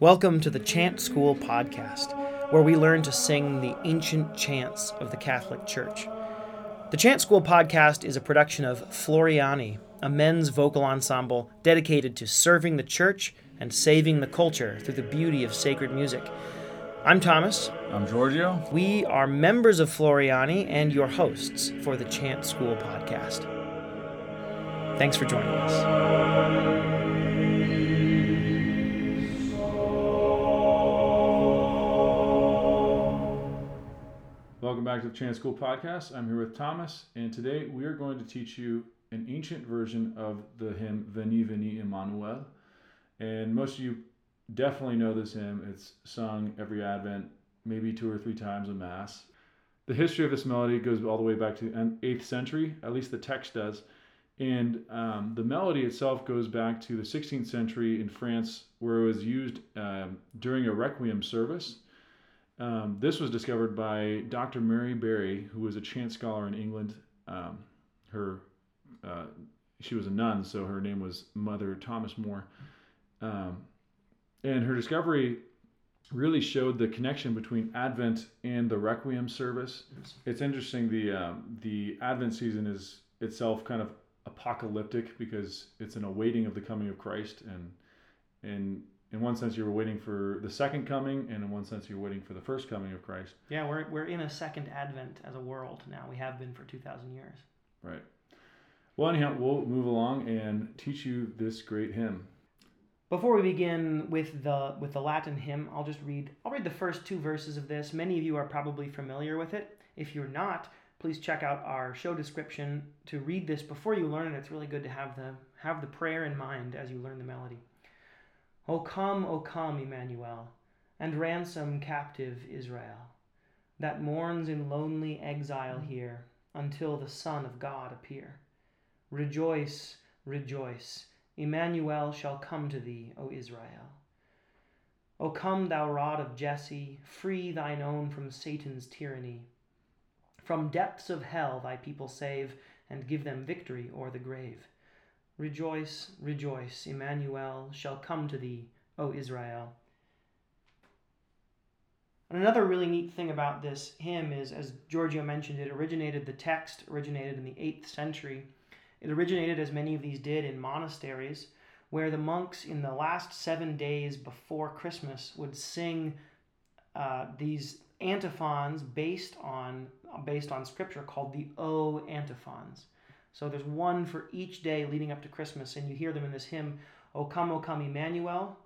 Welcome to the Chant School podcast, where we learn to sing the ancient chants of the Catholic Church. The Chant School podcast is a production of Floriani, a men's vocal ensemble dedicated to serving the church and saving the culture through the beauty of sacred music. I'm Thomas. I'm Giorgio. We are members of Floriani and your hosts for the Chant School podcast. Thanks for joining us. Back to the Chant School Podcast. I'm here with Thomas, and today we are going to teach you an ancient version of the hymn Veni Veni Emmanuel. And most of you definitely know this hymn. It's sung every Advent, maybe two or three times a Mass. The history of this melody goes all the way back to the 8th century, at least the text does. And um, the melody itself goes back to the 16th century in France, where it was used um, during a requiem service. Um, this was discovered by Dr. Mary Berry, who was a chant scholar in England. Um, her, uh, she was a nun, so her name was Mother Thomas More. Um, and her discovery really showed the connection between Advent and the Requiem service. It's interesting. The um, the Advent season is itself kind of apocalyptic because it's an awaiting of the coming of Christ, and and in one sense you're waiting for the second coming and in one sense you're waiting for the first coming of christ Yeah, we're, we're in a second advent as a world now. We have been for 2,000 years. right well anyhow we'll move along and teach you this great hymn Before we begin with the with the Latin hymn, I'll just read I'll read the first two verses of this. Many of you are probably familiar with it. If you're not, please check out our show description to read this before you learn it. It's really good to have the have the prayer in mind as you learn the melody. O come, O come, Emmanuel, and ransom captive Israel, that mourns in lonely exile here until the Son of God appear. Rejoice, rejoice, Emmanuel shall come to thee, O Israel. O come, thou rod of Jesse, free thine own from Satan's tyranny. From depths of hell thy people save, and give them victory o'er the grave. Rejoice, rejoice, Emmanuel shall come to thee, O Israel. And another really neat thing about this hymn is, as Giorgio mentioned, it originated, the text originated in the 8th century. It originated, as many of these did, in monasteries, where the monks in the last seven days before Christmas would sing uh, these antiphons based on, based on scripture called the O antiphons. So there's one for each day leading up to Christmas, and you hear them in this hymn O come, O come, Emmanuel.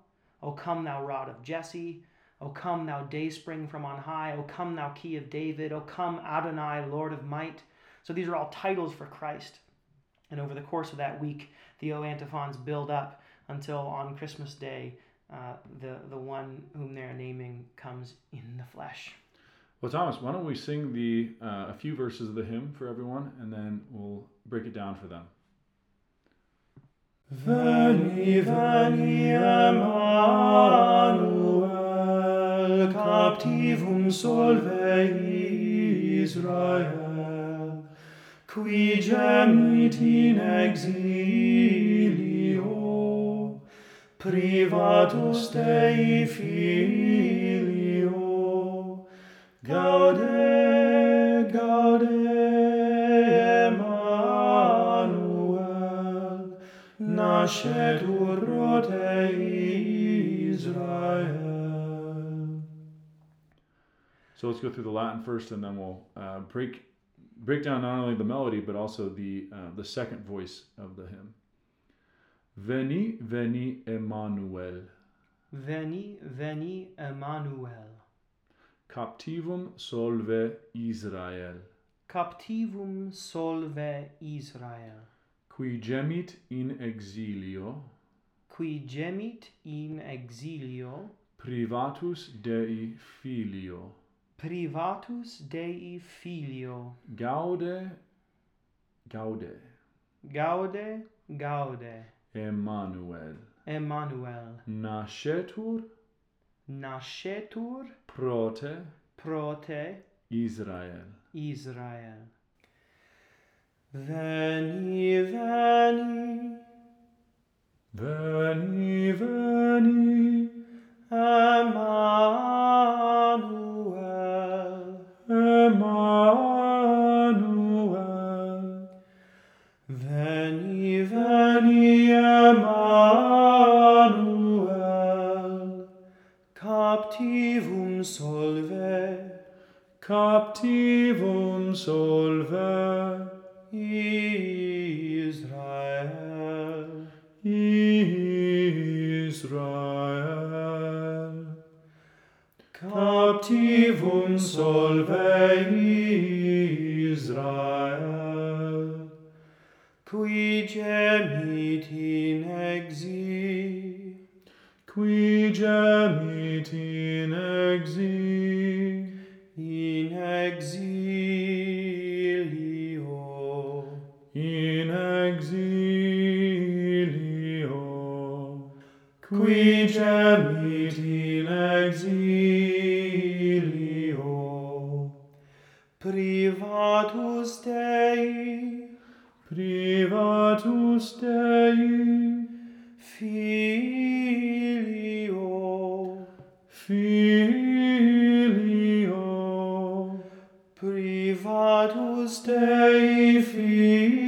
O come, thou rod of Jesse. O come, thou dayspring from on high. O come, thou key of David. O come, Adonai, Lord of might. So these are all titles for Christ. And over the course of that week, the O antiphons build up until on Christmas Day, uh, the, the one whom they're naming comes in the flesh. Well thomas why don't we sing the uh, a few verses of the hymn for everyone and then we'll break it down for them. Veni, veni, Emmanuel, captivum solve Israel, qui gemit in exilio, privatus Dei gaude, gaude, Emmanuel, nascetur pro Israel. so let's go through the latin first and then we'll uh, break break down not only the melody but also the uh, the second voice of the hymn veni veni emmanuel Veni, veni, Emmanuel. Captivum solve Israel. Captivum solve Israel. Qui gemit in exilio. Qui gemit in exilio. Privatus Dei Filio. Privatus Dei Filio. Gaude, gaude. Gaude, gaude. Emmanuel. Emmanuel. Nascetur nascetur prote pro te Israel. Israel. captivum solve Israel, qui gemit in exi, qui gemit in exi, in exilio, in exilio, qui gemit in exil, privatus Dei, privatus Dei, Filio, Filio, privatus Dei, Filio,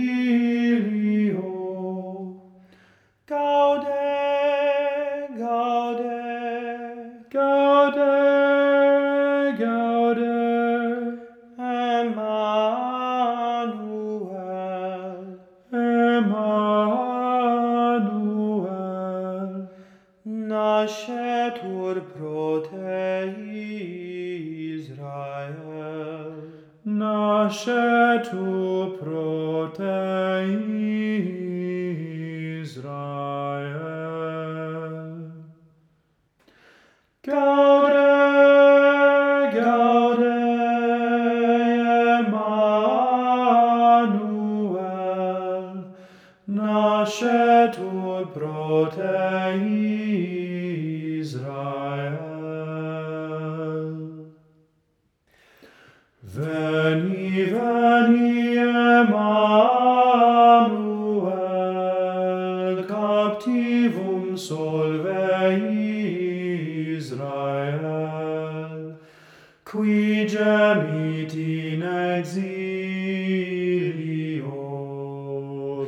captivum solve Israel, qui gemit in exilio,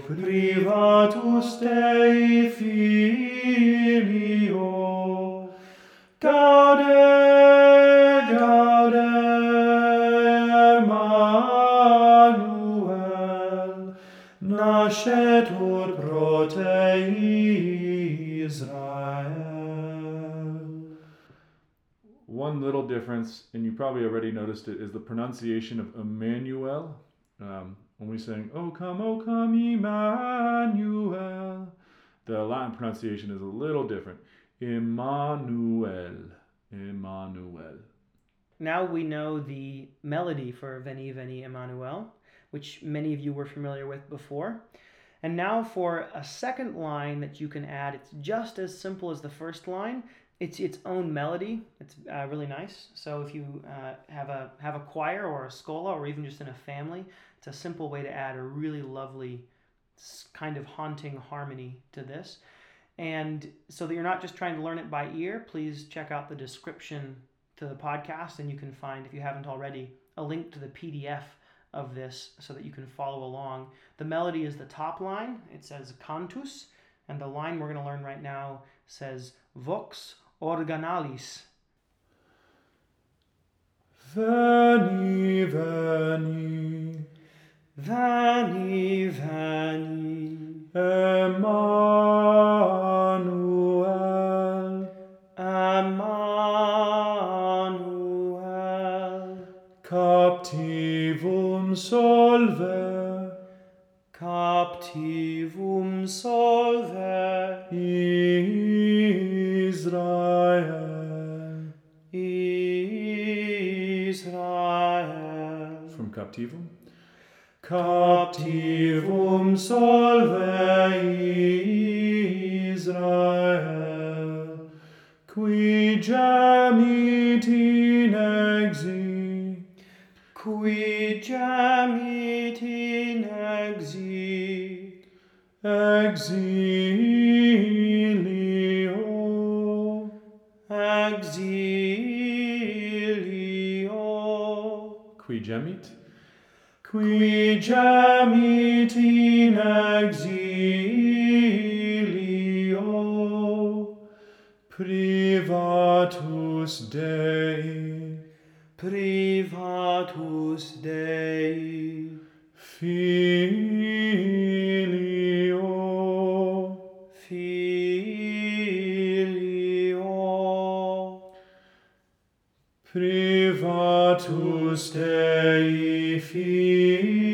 privatus Dei fili, Israel. One little difference, and you probably already noticed it, is the pronunciation of Emmanuel. Um, when we sing, "O come, O come, Emmanuel," the Latin pronunciation is a little different. Emmanuel, Emmanuel. Now we know the melody for Veni Veni Emmanuel, which many of you were familiar with before. And now for a second line that you can add, it's just as simple as the first line. It's its own melody. It's uh, really nice. So if you uh, have a have a choir or a schola or even just in a family, it's a simple way to add a really lovely kind of haunting harmony to this. And so that you're not just trying to learn it by ear, please check out the description to the podcast and you can find if you haven't already a link to the PDF of this so that you can follow along. The melody is the top line. It says cantus and the line we're going to learn right now says vox organalis. Veni, veni, veni, veni, Emmanuel, solve, captivum solve, Israel, Israel. From Captivum. Captivum solve Israel, exilio. Exilio. Qui gemit? Qui gemit in exilio? Privatus dei. Privatus dei. Fi privatus Dei Fili,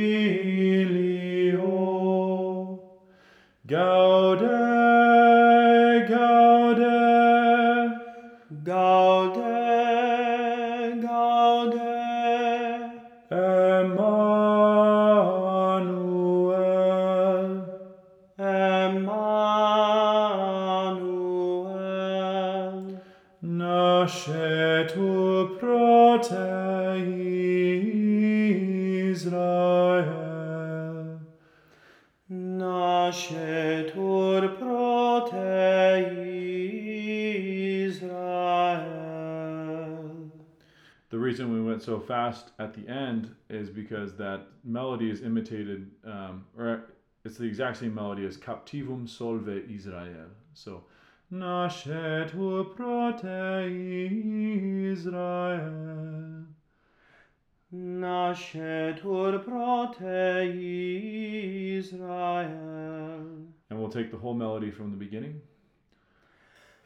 nascetur pro te Israel. nascetur pro te Israel. The reason we went so fast at the end is because that melody is imitated, um, or it's the exact same melody as Captivum Solve Israel. So, Nascetur pro te Israel. Nascetur pro te Israel. And we'll take the whole melody from the beginning.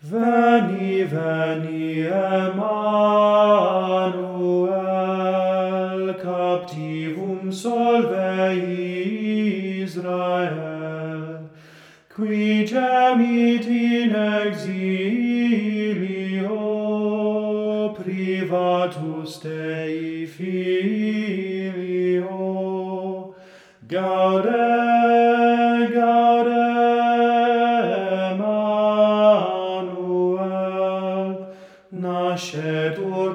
Veni, veni, Emmanuel, captivum solve Israel, qui in exilio, privatus Dei filio, gaude, gaude, Emmanuel,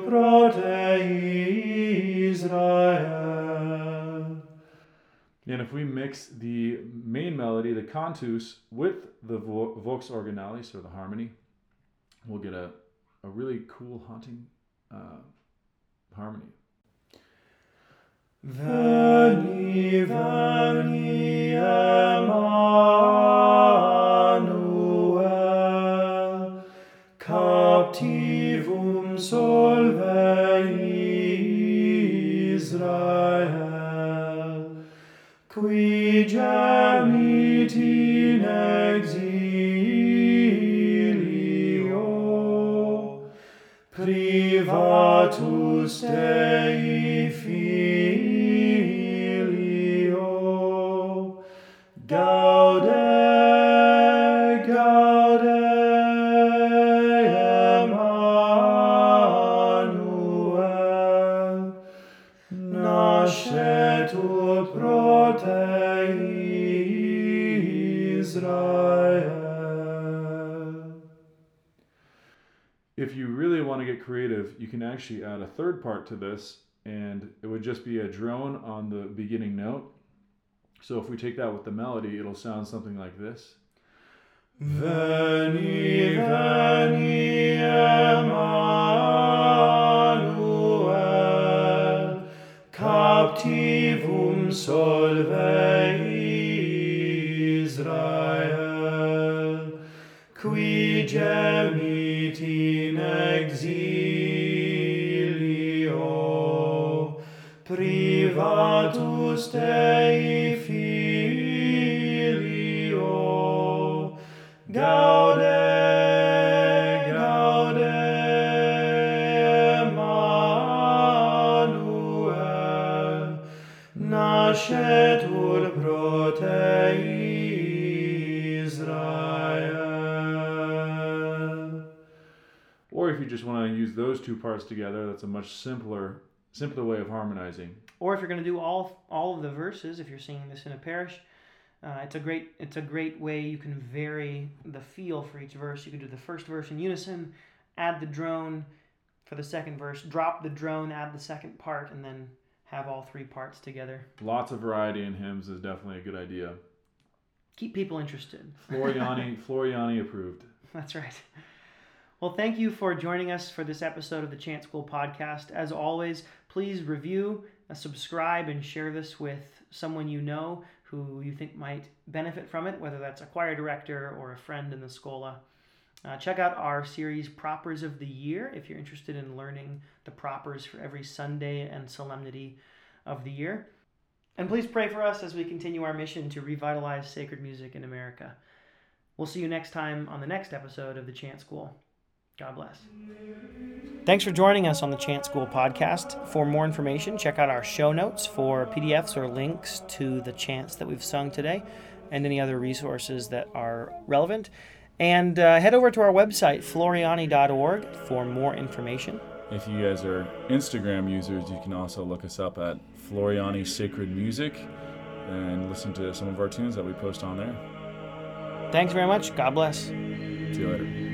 pro te Israel. And if we mix the main melody, the cantus, with the vo- vox organalis or the harmony, we'll get a, a really cool, haunting uh, harmony. Veni, veni, privatus Dei can actually add a third part to this, and it would just be a drone on the beginning note. So if we take that with the melody, it'll sound something like this. Veni, veni, Emmanuel, captivum solve Israel, qui privatus Dei filio, gaude, gaude, pro te Israel. Or if you just want to use those two parts together, that's a much simpler, simpler way of harmonizing. Or if you're going to do all all of the verses, if you're singing this in a parish, uh, it's a great it's a great way you can vary the feel for each verse. You can do the first verse in unison, add the drone for the second verse, drop the drone, add the second part, and then have all three parts together. Lots of variety in hymns is definitely a good idea. Keep people interested. Floriani, Floriani approved. That's right. Well, thank you for joining us for this episode of the Chant School podcast. As always, please review, uh, subscribe, and share this with someone you know who you think might benefit from it, whether that's a choir director or a friend in the Schola. Uh, check out our series Propers of the Year if you're interested in learning the propers for every Sunday and solemnity of the year. And please pray for us as we continue our mission to revitalize sacred music in America. We'll see you next time on the next episode of the Chant School. God bless. Thanks for joining us on the Chant School podcast. For more information, check out our show notes for PDFs or links to the chants that we've sung today and any other resources that are relevant. And uh, head over to our website, floriani.org, for more information. If you guys are Instagram users, you can also look us up at Floriani Sacred Music and listen to some of our tunes that we post on there. Thanks very much. God bless. See you later.